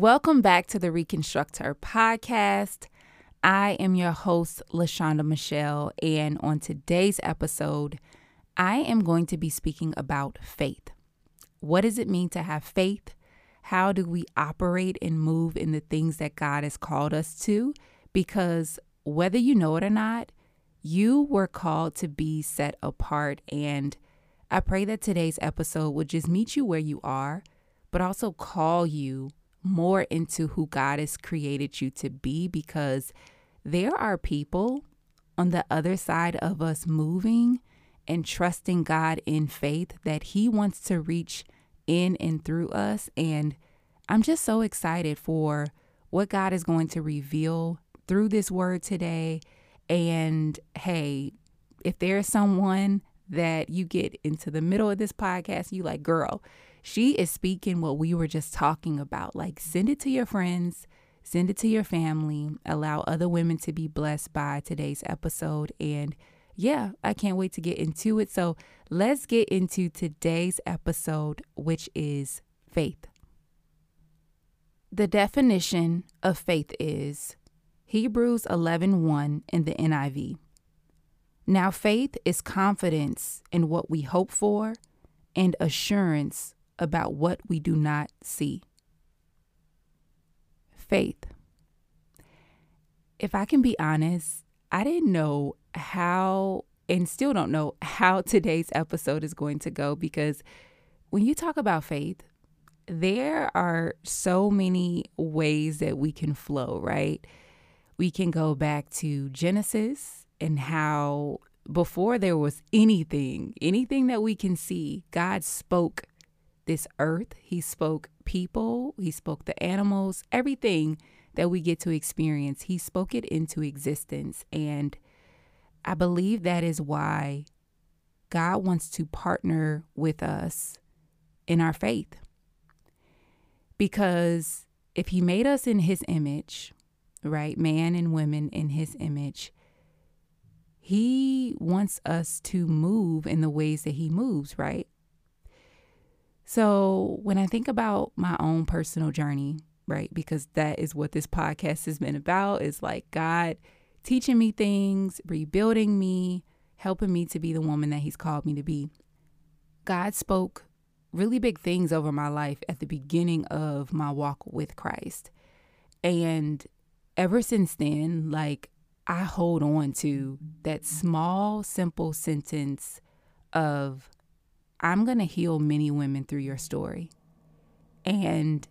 Welcome back to the Reconstruct podcast. I am your host, LaShonda Michelle, and on today's episode, I am going to be speaking about faith. What does it mean to have faith? How do we operate and move in the things that God has called us to? Because whether you know it or not, you were called to be set apart. And I pray that today's episode will just meet you where you are, but also call you more into who God has created you to be because there are people on the other side of us moving and trusting God in faith that He wants to reach in and through us. And I'm just so excited for what God is going to reveal through this word today. And hey, if there's someone that you get into the middle of this podcast, you like, girl, she is speaking what we were just talking about. Like, send it to your friends, send it to your family, allow other women to be blessed by today's episode. And yeah, I can't wait to get into it. So let's get into today's episode, which is faith. The definition of faith is Hebrews 11:1 in the NIV. Now faith is confidence in what we hope for and assurance about what we do not see. Faith. If I can be honest, I didn't know how and still don't know how today's episode is going to go because when you talk about faith, there are so many ways that we can flow, right? We can go back to Genesis and how before there was anything, anything that we can see, God spoke this earth, He spoke people, He spoke the animals, everything that we get to experience. He spoke it into existence. And I believe that is why God wants to partner with us in our faith. Because if He made us in His image, right, man and women in His image, He wants us to move in the ways that He moves, right? So when I think about my own personal journey, right, because that is what this podcast has been about, is like God teaching me things, rebuilding me, helping me to be the woman that He's called me to be. God spoke really big things over my life at the beginning of my walk with Christ. And ever since then, like, I hold on to that small, simple sentence of, I'm going to heal many women through your story. And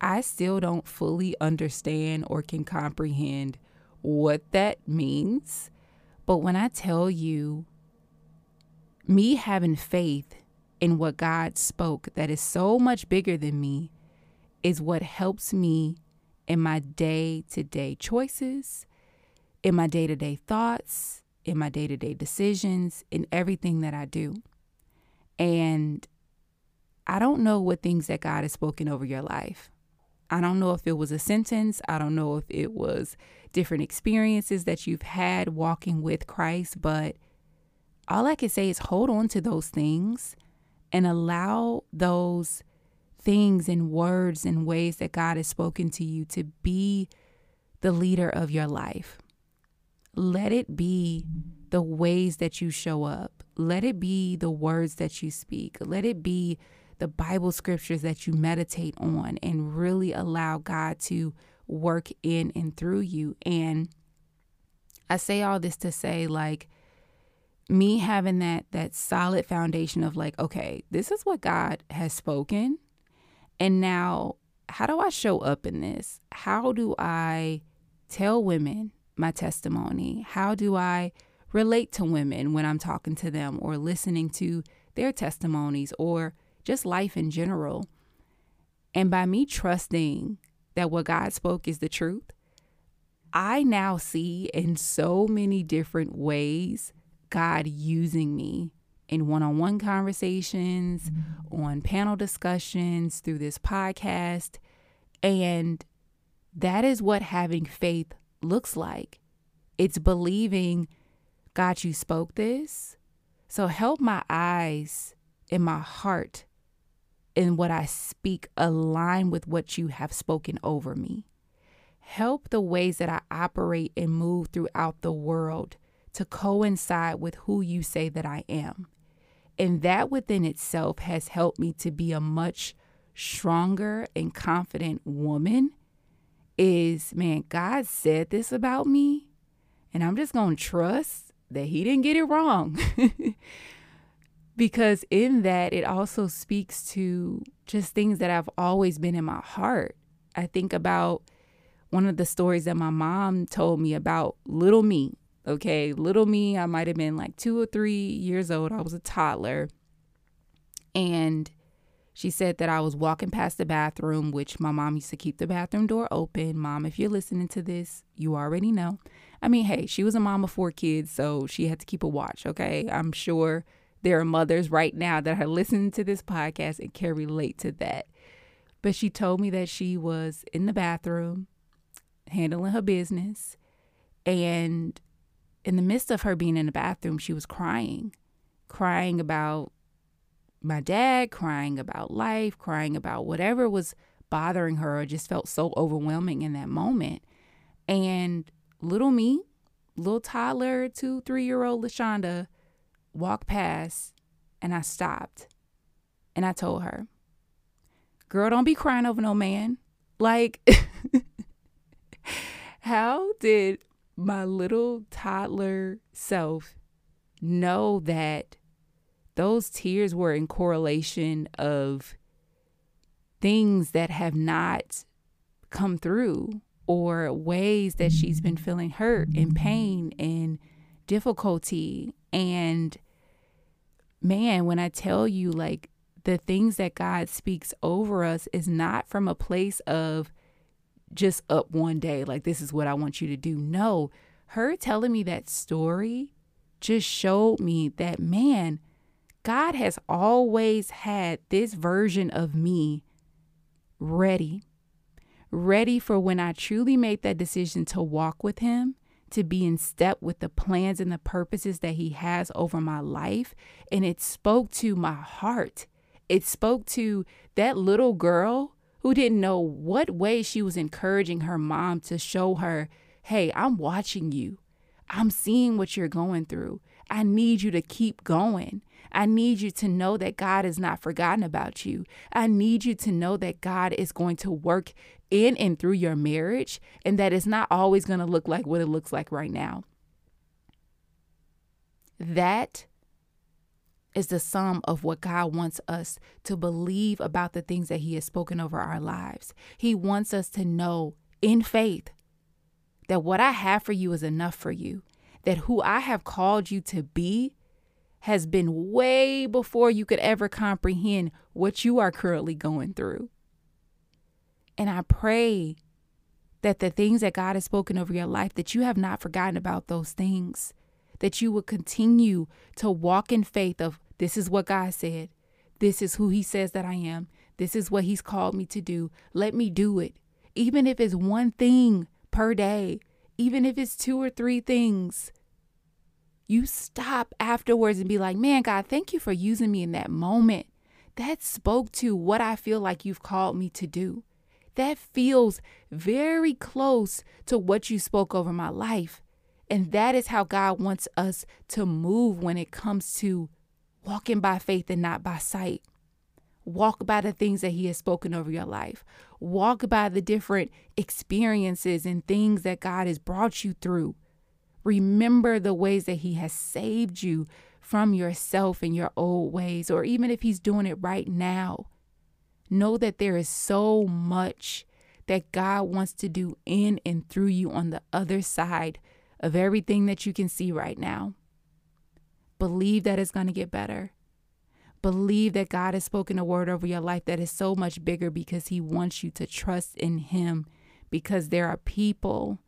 I still don't fully understand or can comprehend what that means. But when I tell you, me having faith in what God spoke that is so much bigger than me is what helps me in my day to day choices, in my day to day thoughts, in my day to day decisions, in everything that I do. And I don't know what things that God has spoken over your life. I don't know if it was a sentence. I don't know if it was different experiences that you've had walking with Christ, but all I can say is hold on to those things and allow those things and words and ways that God has spoken to you to be the leader of your life. Let it be the ways that you show up. Let it be the words that you speak. Let it be the Bible scriptures that you meditate on and really allow God to work in and through you. And I say all this to say, like, me having that that solid foundation of like okay this is what god has spoken and now how do i show up in this how do i tell women my testimony how do i relate to women when i'm talking to them or listening to their testimonies or just life in general. And by me trusting that what God spoke is the truth, I now see in so many different ways God using me in one on one conversations, mm-hmm. on panel discussions, through this podcast. And that is what having faith looks like. It's believing, God, you spoke this. So help my eyes and my heart and what I speak align with what you have spoken over me. Help the ways that I operate and move throughout the world to coincide with who you say that I am. And that within itself has helped me to be a much stronger and confident woman. Is man, God said this about me, and I'm just going to trust that He didn't get it wrong. because in that, it also speaks to just things that I've always been in my heart. I think about one of the stories that my mom told me about little me. Okay, little me, I might have been like two or three years old. I was a toddler. And she said that I was walking past the bathroom, which my mom used to keep the bathroom door open. Mom, if you're listening to this, you already know. I mean, hey, she was a mom of four kids, so she had to keep a watch, okay? I'm sure there are mothers right now that are listening to this podcast and can relate to that. But she told me that she was in the bathroom handling her business. And in the midst of her being in the bathroom, she was crying, crying about my dad, crying about life, crying about whatever was bothering her or just felt so overwhelming in that moment. And little me, little toddler, two, three year old LaShonda walked past and I stopped and I told her, Girl, don't be crying over no man. Like, how did my little toddler self know that those tears were in correlation of things that have not come through or ways that she's been feeling hurt and pain and difficulty and man when i tell you like the things that god speaks over us is not from a place of just up one day, like, this is what I want you to do. No, her telling me that story just showed me that, man, God has always had this version of me ready, ready for when I truly made that decision to walk with Him, to be in step with the plans and the purposes that He has over my life. And it spoke to my heart. It spoke to that little girl who didn't know what way she was encouraging her mom to show her, hey, I'm watching you. I'm seeing what you're going through. I need you to keep going. I need you to know that God has not forgotten about you. I need you to know that God is going to work in and through your marriage and that it's not always going to look like what it looks like right now. That is the sum of what God wants us to believe about the things that He has spoken over our lives. He wants us to know in faith that what I have for you is enough for you, that who I have called you to be has been way before you could ever comprehend what you are currently going through. And I pray that the things that God has spoken over your life, that you have not forgotten about those things, that you will continue to walk in faith of this is what God said. This is who He says that I am. This is what He's called me to do. Let me do it. Even if it's one thing per day, even if it's two or three things, you stop afterwards and be like, man, God, thank you for using me in that moment. That spoke to what I feel like you've called me to do. That feels very close to what you spoke over my life. And that is how God wants us to move when it comes to walking by faith and not by sight. Walk by the things that He has spoken over your life. Walk by the different experiences and things that God has brought you through. Remember the ways that He has saved you from yourself and your old ways, or even if He's doing it right now. Know that there is so much that God wants to do in and through you on the other side of everything that you can see right now. Believe that it's going to get better. Believe that God has spoken a word over your life that is so much bigger because He wants you to trust in Him because there are people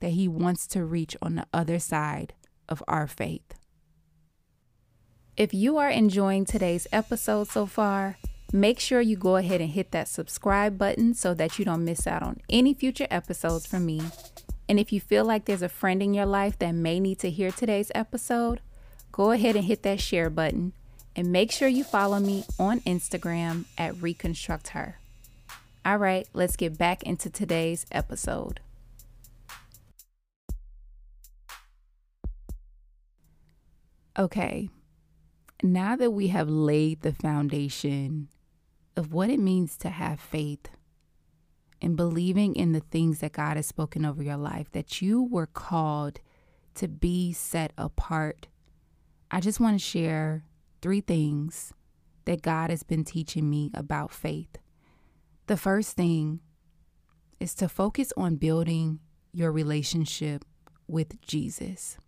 that He wants to reach on the other side of our faith. If you are enjoying today's episode so far, make sure you go ahead and hit that subscribe button so that you don't miss out on any future episodes from me. And if you feel like there's a friend in your life that may need to hear today's episode, go ahead and hit that share button And make sure you follow me on Instagram at Reconstruct Her. All right, let's get back into today's episode. Okay, now that we have laid the foundation of what it means to have faith and believing in the things that God has spoken over your life, that you were called to be set apart, I just want to share three things that God has been teaching me about faith. The first thing is to focus on building your relationship with Jesus.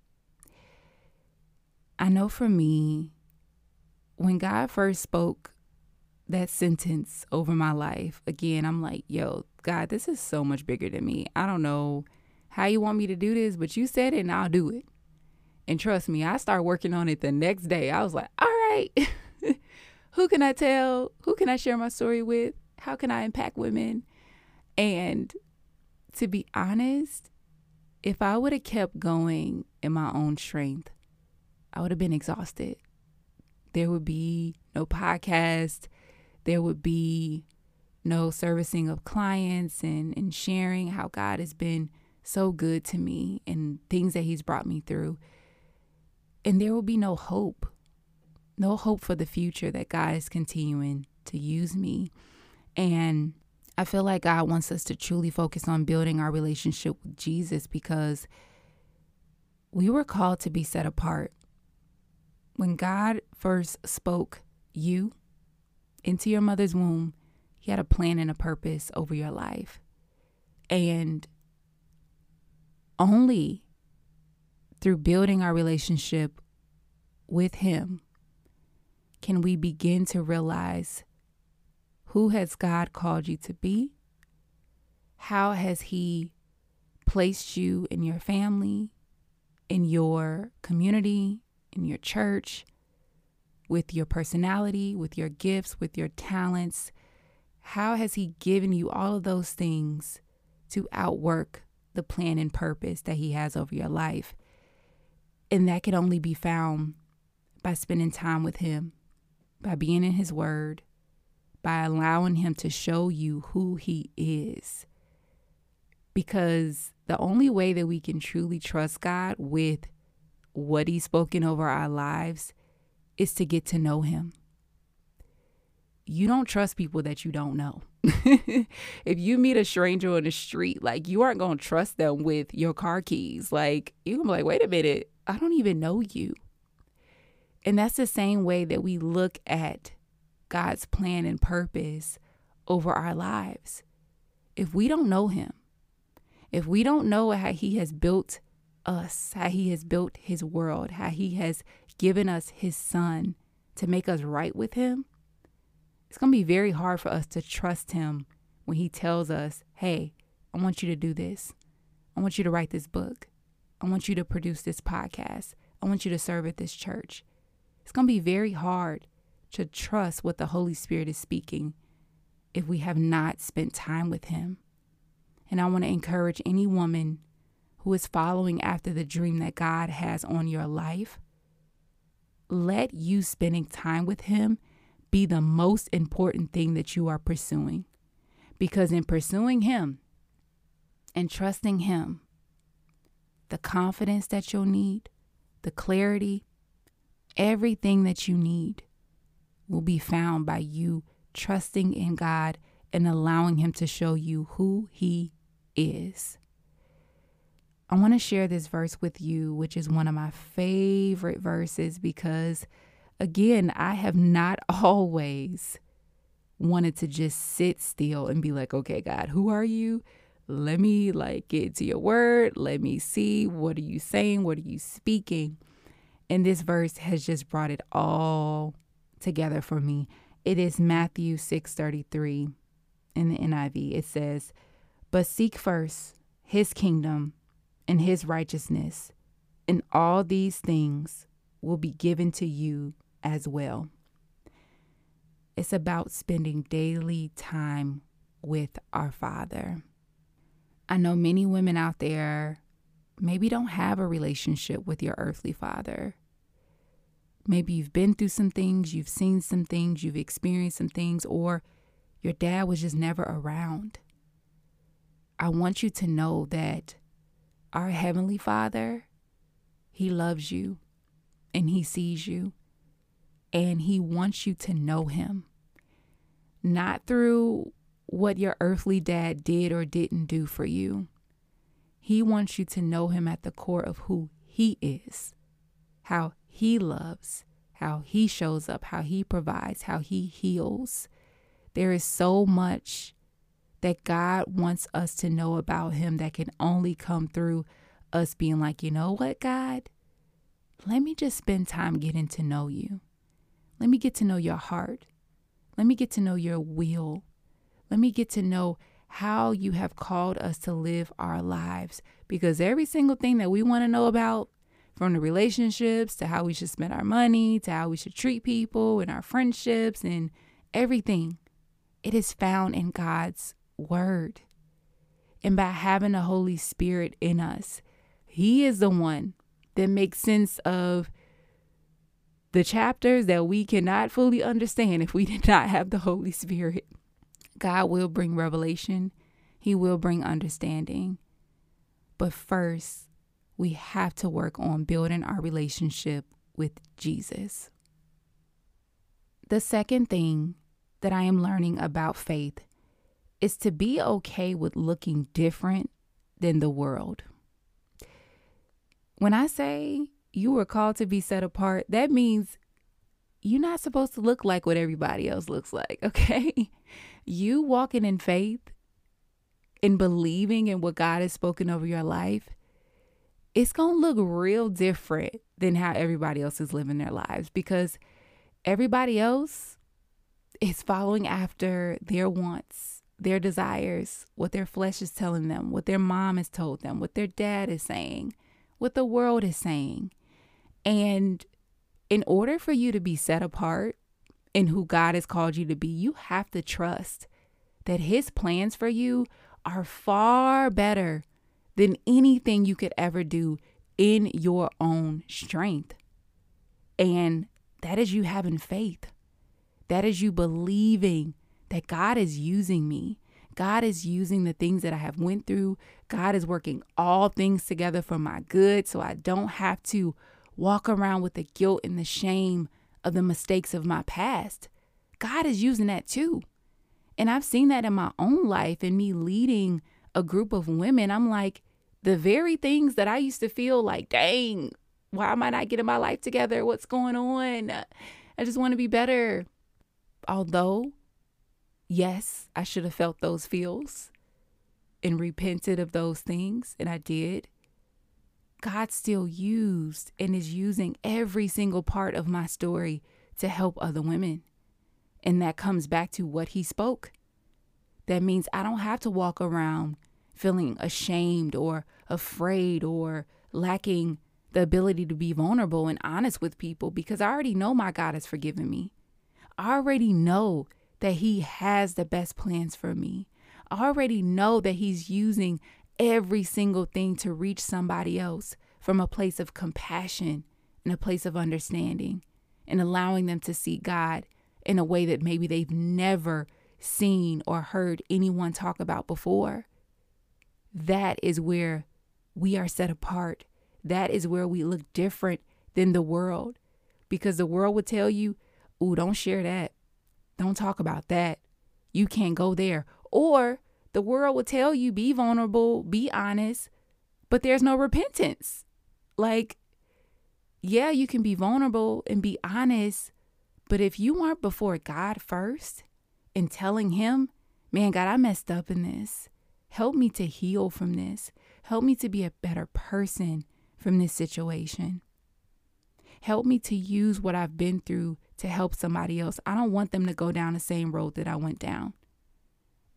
I know for me, when God first spoke that sentence over my life, again, I'm like, yo, God, this is so much bigger than me. I don't know how you want me to do this, but you said it and I'll do it. And trust me, I start working on it the next day. I was like, all right, who can I tell? Who can I share my story with? how can I impact women? And to be honest, if I would have kept going in my own strength, I would have been exhausted. There would be no podcast, there would be no servicing of clients and, and sharing how God has been so good to me and things that He's brought me through. And there will be no hope, no hope for the future that God is continuing to use me. And I feel like God wants us to truly focus on building our relationship with Jesus because we were called to be set apart. When God first spoke you into your mother's womb, He had a plan and a purpose over your life. And only through building our relationship with Him can we begin to realize who has God called you to be? How has He placed you in your family, in your community, in your church, with your personality, with your gifts, with your talents? How has He given you all of those things to outwork the plan and purpose that He has over your life? And that can only be found by spending time with Him, by being in His Word, by allowing Him to show you who He is. Because the only way that we can truly trust God with what He's spoken over our lives is to get to know Him. You don't trust people that you don't know. if you meet a stranger on the street, like you aren't going to trust them with your car keys. Like you're going to be like, wait a minute, I don't even know you. And that's the same way that we look at God's plan and purpose over our lives. If we don't know Him, if we don't know how He has built us, how He has built His world, how He has given us His Son to make us right with Him, it's going to be very hard for us to trust Him when He tells us, hey, I want you to do this. I want you to write this book. I want you to produce this podcast. I want you to serve at this church. It's going to be very hard to trust what the Holy Spirit is speaking if we have not spent time with Him. And I want to encourage any woman who is following after the dream that God has on your life. Let you spending time with Him be the most important thing that you are pursuing. Because in pursuing Him and trusting Him, the confidence that you'll need, the clarity, everything that you need will be found by you trusting in God and allowing Him to show you who He is. I want to share this verse with you, which is one of my favorite verses because, again, I have not always wanted to just sit still and be like, okay, God, who are you? Let me like get to your word. Let me see what are you saying? What are you speaking? And this verse has just brought it all together for me. It is Matthew 6:33 in the NIV. It says, "But seek first his kingdom and his righteousness, and all these things will be given to you as well." It's about spending daily time with our Father. I know many women out there maybe don't have a relationship with your earthly father Maybe you've been through some things, you've seen some things, you've experienced some things, or your dad was just never around. I want you to know that our Heavenly Father, He loves you and He sees you and He wants you to know Him. Not through what your earthly dad did or didn't do for you. He wants you to know Him at the core of who He is, how he loves, how He shows up, how He provides, how He heals. There is so much that God wants us to know about Him that can only come through us being like, you know what, God? Let me just spend time getting to know you. Let me get to know your heart. Let me get to know your will. Let me get to know how you have called us to live our lives. Because every single thing that we want to know about, from the relationships to how we should spend our money to how we should treat people and our friendships and everything. It is found in God's word. And by having the Holy Spirit in us, He is the one that makes sense of the chapters that we cannot fully understand if we did not have the Holy Spirit. God will bring revelation, He will bring understanding. But first, we have to work on building our relationship with Jesus. The second thing that I am learning about faith is to be okay with looking different than the world. When I say you were called to be set apart, that means you're not supposed to look like what everybody else looks like, okay? You walking in faith and believing in what God has spoken over your life it's going to look real different than how everybody else is living their lives because everybody else is following after their wants, their desires, what their flesh is telling them, what their mom has told them, what their dad is saying, what the world is saying. And in order for you to be set apart in who God has called you to be, you have to trust that His plans for you are far better than anything you could ever do in your own strength. And that is you having faith. That is you believing that God is using me. God is using the things that I have went through. God is working all things together for my good so I don't have to walk around with the guilt and the shame of the mistakes of my past. God is using that too. And I've seen that in my own life and me leading a group of women. I'm like, the very things that I used to feel like, dang, why am I not getting my life together? What's going on? I just want to be better. Although, yes, I should have felt those feels and repented of those things, and I did. God still used and is using every single part of my story to help other women. And that comes back to what He spoke. That means I don't have to walk around feeling ashamed or afraid or lacking the ability to be vulnerable and honest with people because I already know my God has forgiven me. I already know that He has the best plans for me. I already know that He's using every single thing to reach somebody else from a place of compassion and a place of understanding and allowing them to see God in a way that maybe they've never seen or heard anyone talk about before that is where we are set apart. That is where we look different than the world. Because the world would tell you, ooh, don't share that. Don't talk about that. You can't go there. Or the world will tell you, be vulnerable, be honest, but there's no repentance. Like, yeah, you can be vulnerable and be honest, but if you aren't before God first and telling Him, man, God, I messed up in this. Help me to heal from this. Help me to be a better person from this situation. Help me to use what I've been through to help somebody else. I don't want them to go down the same road that I went down.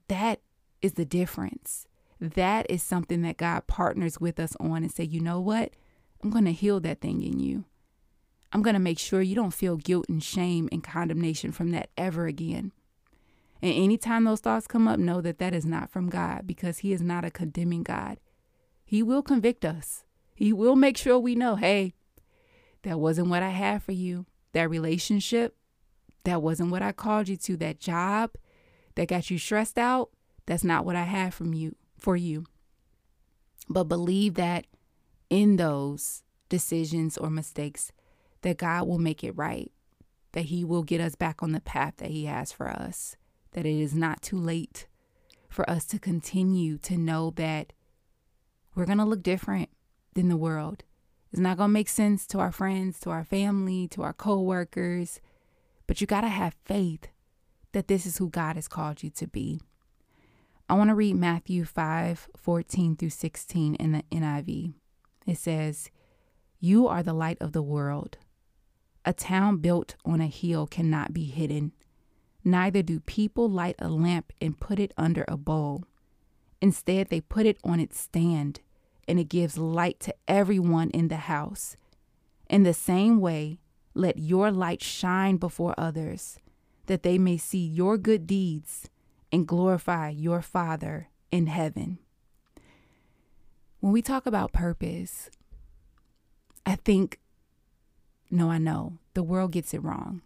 That is the difference. That is something that God partners with us on and say, you know what? I'm going to heal that thing in you. I'm going to make sure you don't feel guilt and shame and condemnation from that ever again. And anytime those thoughts come up, know that that is not from God because He is not a condemning God. He will convict us, He will make sure we know, hey, that wasn't what I had for you. that relationship, that wasn't what I called you to. That job that got you stressed out, that's not what I had from you for you. But believe that in those decisions or mistakes that God will make it right, that he will get us back on the path that he has for us, that it is not too late for us to continue to know that we're going to look different than the world. It's not going to make sense to our friends, to our family, to our coworkers, but you got to have faith that this is who God has called you to be. I want to read Matthew 5 14 through 16 in the NIV. It says, You are the light of the world. A town built on a hill cannot be hidden. Neither do people light a lamp and put it under a bowl. Instead, they put it on its stand, and it gives light to everyone in the house. In the same way, let your light shine before others, that they may see your good deeds and glorify your Father in heaven. When we talk about purpose, I think, no, I know, the world gets it wrong.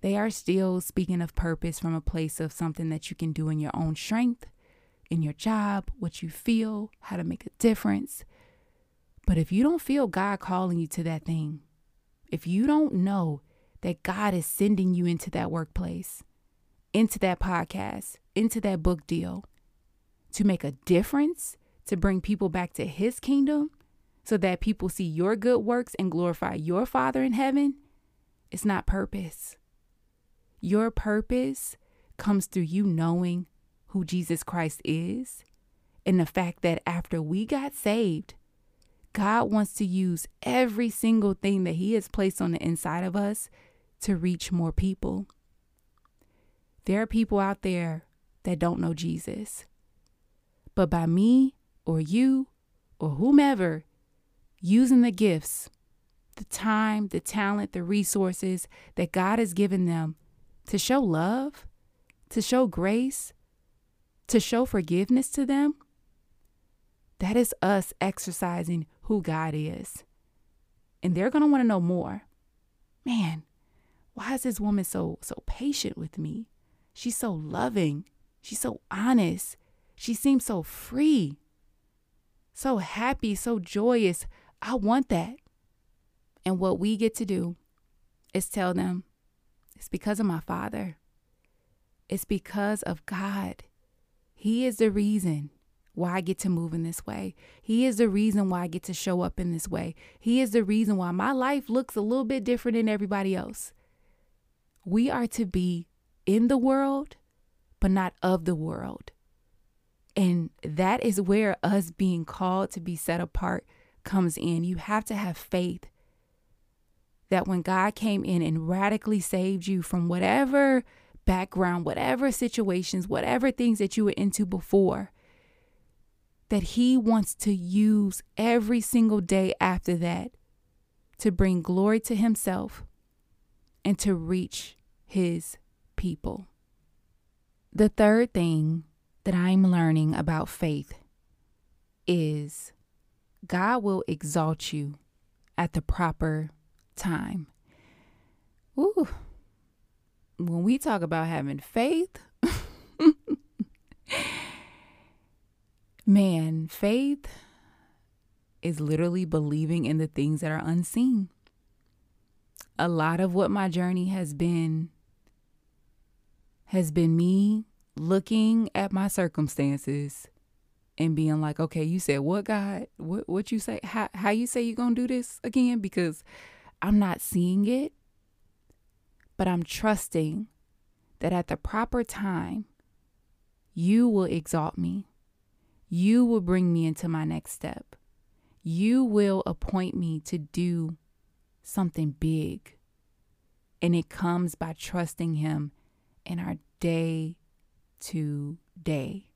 They are still speaking of purpose from a place of something that you can do in your own strength, in your job, what you feel, how to make a difference. But if you don't feel God calling you to that thing, if you don't know that God is sending you into that workplace, into that podcast, into that book deal to make a difference, to bring people back to his kingdom so that people see your good works and glorify your Father in heaven, it's not purpose. Your purpose comes through you knowing who Jesus Christ is and the fact that after we got saved, God wants to use every single thing that He has placed on the inside of us to reach more people. There are people out there that don't know Jesus. But by me or you or whomever using the gifts, the time, the talent, the resources that God has given them to show love, to show grace, to show forgiveness to them, that is us exercising who God is. And they're going to want to know more. Man, why is this woman so so patient with me? She's so loving. She's so honest. She seems so free, so happy, so joyous. I want that. And what we get to do is tell them it's because of my Father, it's because of God. He is the reason why I get to move in this way. He is the reason why I get to show up in this way. He is the reason why my life looks a little bit different than everybody else. We are to be in the world, but not of the world. And that is where us being called to be set apart comes in. You have to have faith that when God came in and radically saved you from whatever background, whatever situations, whatever things that you were into before, that He wants to use every single day after that to bring glory to Himself and to reach His people. The third thing that I'm learning about faith is God will exalt you at the proper time. Ooh. When we talk about having faith, man, faith is literally believing in the things that are unseen. A lot of what my journey has been has been me looking at my circumstances and being like, okay, you said what, God? What what you say? How how you say you're gonna do this again? Because I'm not seeing it, but I'm trusting that at the proper time, you will exalt me. You will bring me into my next step. You will appoint me to do something big. And it comes by trusting Him in our day to day.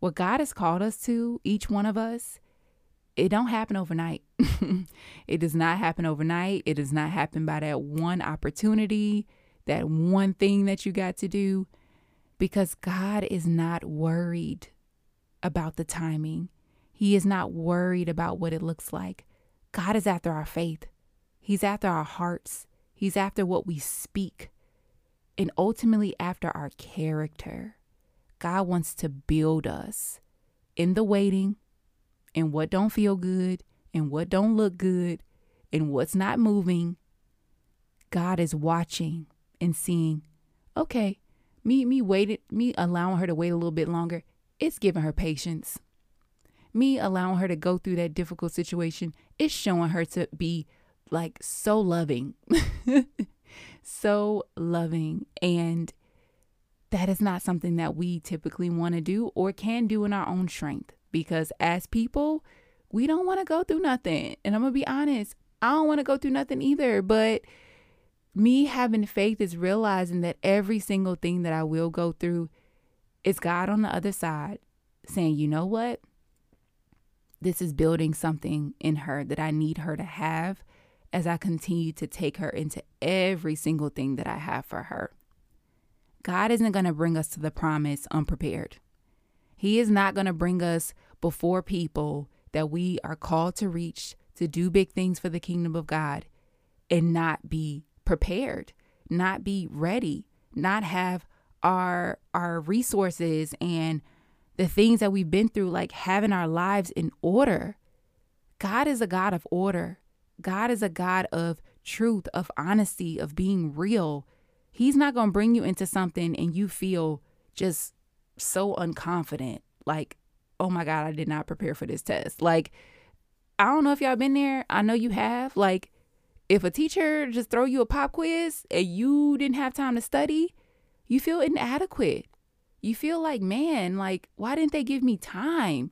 What God has called us to, each one of us, it don't happen overnight. it does not happen overnight. It does not happen by that one opportunity, that one thing that you got to do, because God is not worried about the timing. He is not worried about what it looks like. God is after our faith. He's after our hearts. He's after what we speak. And ultimately after our character. God wants to build us in the waiting, in what don't feel good, and what don't look good, and what's not moving. God is watching and seeing, okay, me me waited, me allowing her to wait a little bit longer, it's giving her patience. Me allowing her to go through that difficult situation, it's showing her to be like so loving. so loving. And that is not something that we typically want to do or can do in our own strength because as people, we don't want to go through nothing. And I'm going to be honest, I don't want to go through nothing either. But me having faith is realizing that every single thing that I will go through is God on the other side saying, you know what? This is building something in her that I need her to have as I continue to take her into every single thing that I have for her. God isn't going to bring us to the promise unprepared. He is not going to bring us before people that we are called to reach to do big things for the kingdom of God and not be prepared, not be ready, not have our our resources and the things that we've been through like having our lives in order. God is a God of order. God is a God of truth, of honesty, of being real. He's not going to bring you into something and you feel just so unconfident. Like, oh my God, I did not prepare for this test. Like, I don't know if y'all been there. I know you have. Like, if a teacher just throw you a pop quiz and you didn't have time to study, you feel inadequate. You feel like, man, like, why didn't they give me time?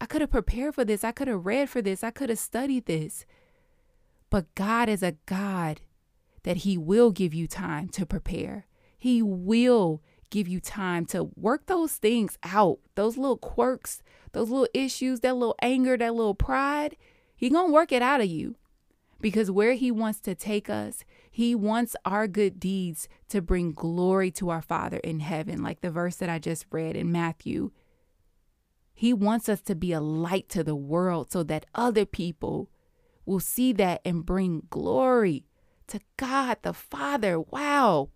I could have prepared for this. I could have read for this. I could have studied this. But God is a God that He will give you time to prepare. He will give you time to work those things out, those little quirks, those little issues, that little anger, that little pride. He going to work it out of you. Because where he wants to take us, he wants our good deeds to bring glory to our Father in heaven, like the verse that I just read in Matthew. He wants us to be a light to the world so that other people will see that and bring glory to God the Father. Wow.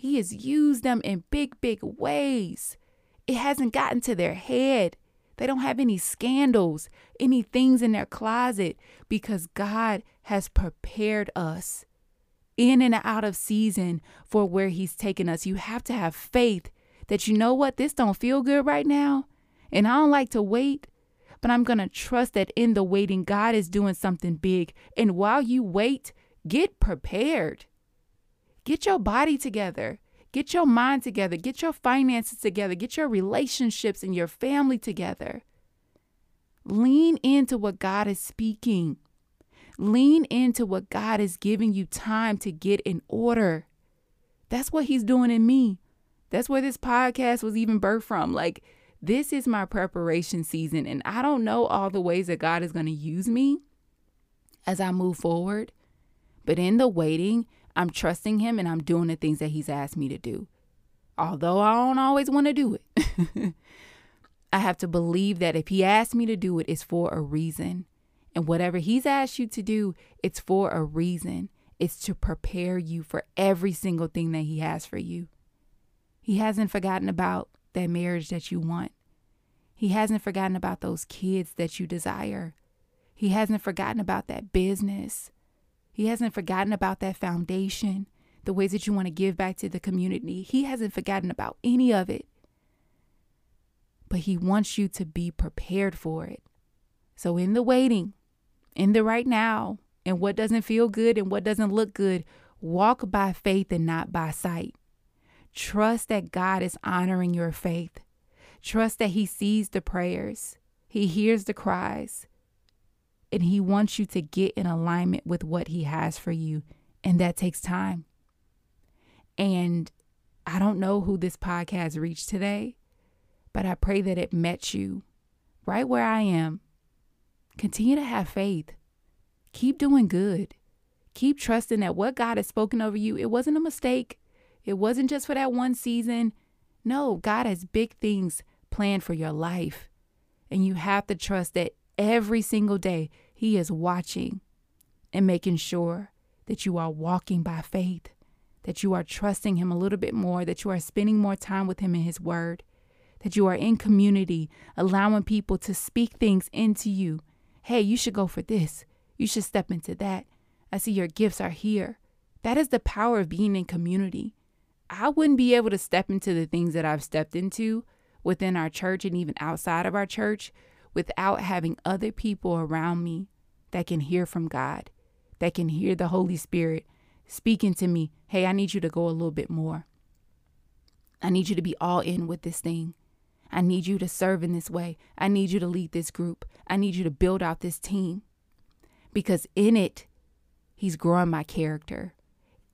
He has used them in big, big ways. It hasn't gotten to their head. They don't have any scandals, any things in their closet because God has prepared us in and out of season for where he's taken us. You have to have faith that you know what this don't feel good right now and I don't like to wait, but I'm going to trust that in the waiting, God is doing something big. And while you wait, get prepared. Get your body together. Get your mind together. Get your finances together. Get your relationships and your family together. Lean into what God is speaking. Lean into what God is giving you time to get in order. That's what He's doing in me. That's where this podcast was even birthed from. Like, this is my preparation season, and I don't know all the ways that God is going to use me as I move forward. But in the waiting, I'm trusting Him and I'm doing the things that He's asked me to do. Although I don't always want to do it, I have to believe that if He asked me to do it, it's for a reason. And whatever He's asked you to do, it's for a reason. It's to prepare you for every single thing that He has for you. He hasn't forgotten about that marriage that you want. He hasn't forgotten about those kids that you desire. He hasn't forgotten about that business. He hasn't forgotten about that foundation, the ways that you want to give back to the community. He hasn't forgotten about any of it. But He wants you to be prepared for it. So, in the waiting, in the right now, and what doesn't feel good and what doesn't look good, walk by faith and not by sight. Trust that God is honoring your faith. Trust that He sees the prayers, He hears the cries, and He wants you to get in alignment with what He has for you. And that takes time. And I don't know who this podcast reached today, but I pray that it met you right where I am. Continue to have faith. Keep doing good. Keep trusting that what God has spoken over you, it wasn't a mistake. It wasn't just for that one season. No, God has big things planned for your life. And you have to trust that every single day He is watching and making sure that you are walking by faith, that you are trusting Him a little bit more, that you are spending more time with Him in His Word, that you are in community, allowing people to speak things into you. Hey, you should go for this. You should step into that. I see your gifts are here. That is the power of being in community. I wouldn't be able to step into the things that I've stepped into within our church and even outside of our church without having other people around me that can hear from God, that can hear the Holy Spirit speaking to me. Hey, I need you to go a little bit more. I need you to be all in with this thing. I need you to serve in this way. I need you to lead this group. I need you to build out this team. Because in it, He's growing my character.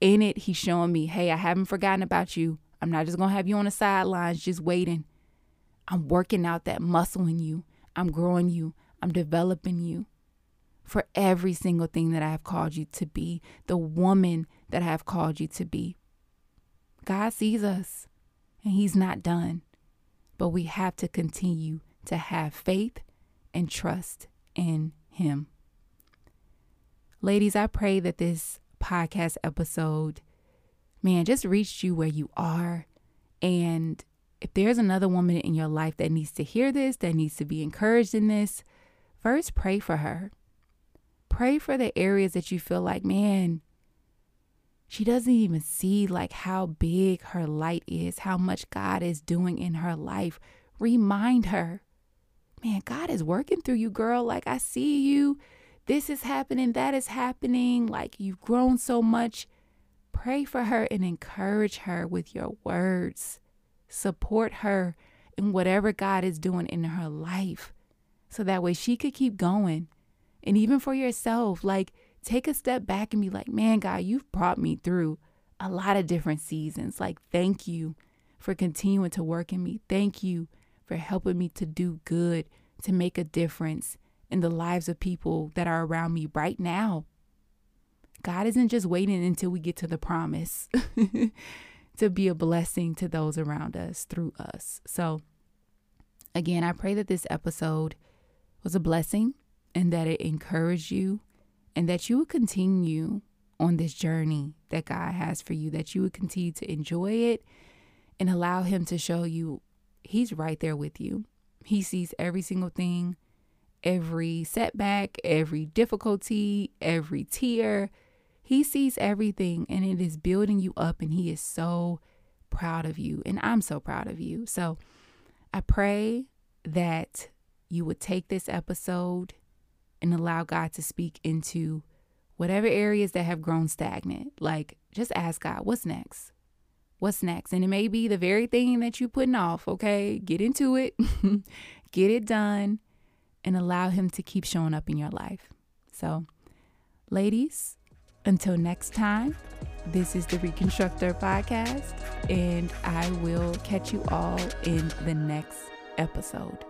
In it, He's showing me, hey, I haven't forgotten about you. I'm not just going to have you on the sidelines just waiting. I'm working out that muscle in you. I'm growing you. I'm developing you for every single thing that I have called you to be, the woman that I have called you to be. God sees us and He's not done, but we have to continue to have faith and trust in Him. Ladies, I pray that this podcast episode, man, just reached you where you are. And if there's another woman in your life that needs to hear this, that needs to be encouraged in this, first pray for her. Pray for the areas that you feel like, man, she doesn't even see like how big her light is, how much God is doing in her life. Remind her, man, God is working through you, girl. Like I see you. This is happening, that is happening. Like you've grown so much. Pray for her and encourage her with your words. Support her in whatever God is doing in her life so that way she could keep going. And even for yourself, like take a step back and be like, man, God, you've brought me through a lot of different seasons. Like, thank you for continuing to work in me. Thank you for helping me to do good, to make a difference in the lives of people that are around me right now. God isn't just waiting until we get to the promise to be a blessing to those around us through us. So, again, I pray that this episode was a blessing and that it encouraged you and that you would continue on this journey that God has for you, that you would continue to enjoy it and allow Him to show you He's right there with you. He sees every single thing, every setback, every difficulty, every tear. He sees everything and it is building you up, and He is so proud of you. And I'm so proud of you. So I pray that you would take this episode and allow God to speak into whatever areas that have grown stagnant. Like, just ask God, what's next? What's next? And it may be the very thing that you're putting off, okay? Get into it, get it done, and allow Him to keep showing up in your life. So, ladies, until next time, this is the ReconstructHER Podcast, and I will catch you all in the next episode.